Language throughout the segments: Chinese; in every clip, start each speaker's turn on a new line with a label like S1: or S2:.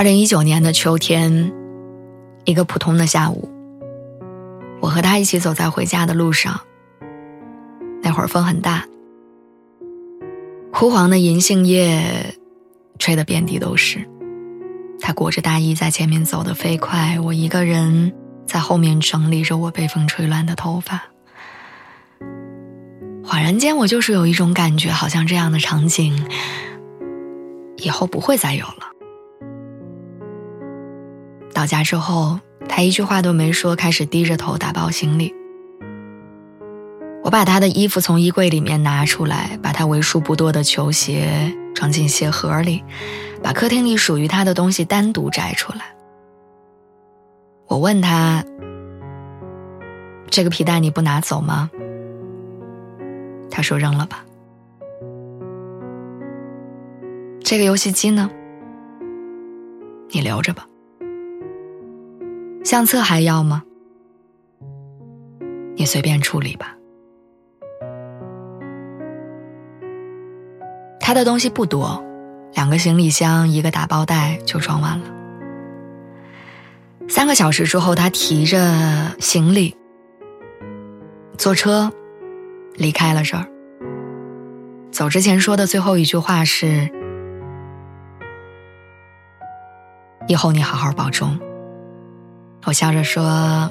S1: 二零一九年的秋天，一个普通的下午，我和他一起走在回家的路上。那会儿风很大，枯黄的银杏叶吹得遍地都是。他裹着大衣在前面走得飞快，我一个人在后面整理着我被风吹乱的头发。恍然间，我就是有一种感觉，好像这样的场景以后不会再有了。到家之后，他一句话都没说，开始低着头打包行李。我把他的衣服从衣柜里面拿出来，把他为数不多的球鞋装进鞋盒里，把客厅里属于他的东西单独摘出来。我问他：“这个皮带你不拿走吗？”他说：“扔了吧。”这个游戏机呢？你留着吧。相册还要吗？你随便处理吧。他的东西不多，两个行李箱，一个打包袋就装完了。三个小时之后，他提着行李坐车离开了这儿。走之前说的最后一句话是：“以后你好好保重。”我笑着说：“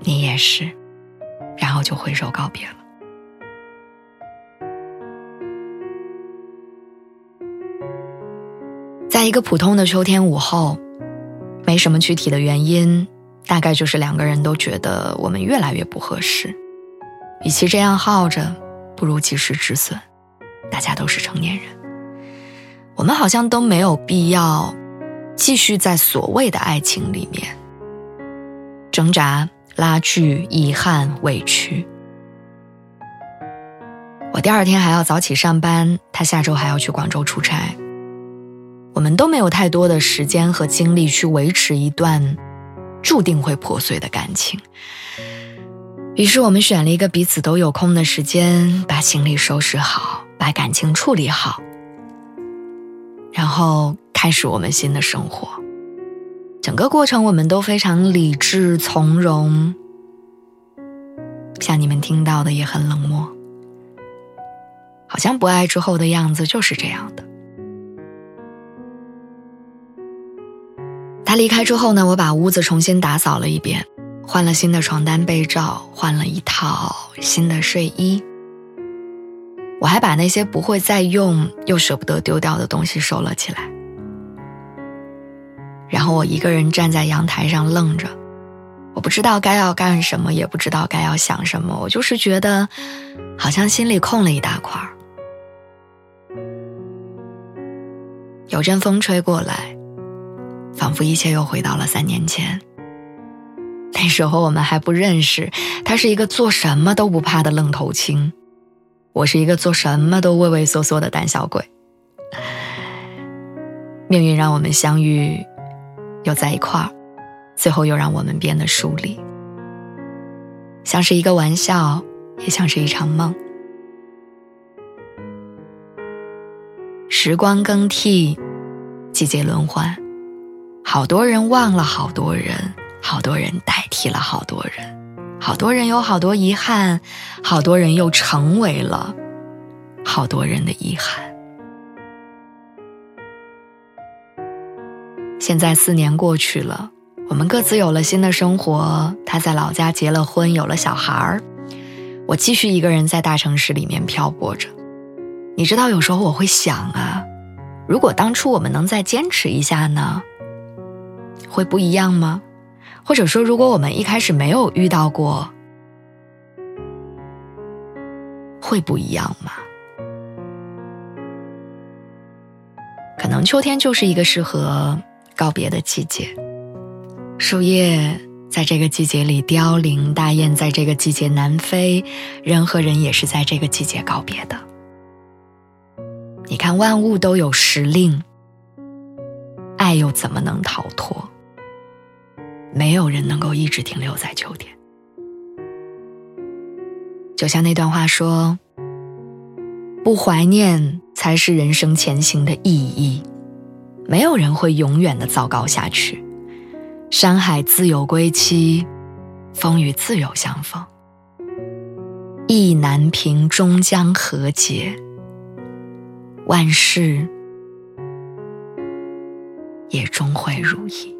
S1: 你也是。”然后就挥手告别了。在一个普通的秋天午后，没什么具体的原因，大概就是两个人都觉得我们越来越不合适。与其这样耗着，不如及时止损。大家都是成年人，我们好像都没有必要。继续在所谓的爱情里面挣扎、拉锯、遗憾、委屈。我第二天还要早起上班，他下周还要去广州出差。我们都没有太多的时间和精力去维持一段注定会破碎的感情。于是我们选了一个彼此都有空的时间，把行李收拾好，把感情处理好，然后。开始我们新的生活，整个过程我们都非常理智从容，像你们听到的也很冷漠，好像不爱之后的样子就是这样的。他离开之后呢，我把屋子重新打扫了一遍，换了新的床单被罩，换了一套新的睡衣，我还把那些不会再用又舍不得丢掉的东西收了起来。然后我一个人站在阳台上愣着，我不知道该要干什么，也不知道该要想什么，我就是觉得，好像心里空了一大块儿。有阵风吹过来，仿佛一切又回到了三年前。那时候我们还不认识，他是一个做什么都不怕的愣头青，我是一个做什么都畏畏缩缩的胆小鬼。命运让我们相遇。又在一块儿，最后又让我们变得疏离，像是一个玩笑，也像是一场梦。时光更替，季节轮换，好多人忘了好多人，好多人代替了好多人，好多人有好多遗憾，好多人又成为了好多人的遗憾。现在四年过去了，我们各自有了新的生活。他在老家结了婚，有了小孩儿。我继续一个人在大城市里面漂泊着。你知道，有时候我会想啊，如果当初我们能再坚持一下呢，会不一样吗？或者说，如果我们一开始没有遇到过，会不一样吗？可能秋天就是一个适合告别的季节。树叶在这个季节里凋零，大雁在这个季节南飞，人和人也是在这个季节告别的。你看，万物都有时令，爱又怎么能逃脱？没有人能够一直停留在秋天。就像那段话说：“不怀念才是人生前行的意义。”没有人会永远的糟糕下去。山海自有归期，风雨自有相逢。意难平，终将和解。万事也终会如意。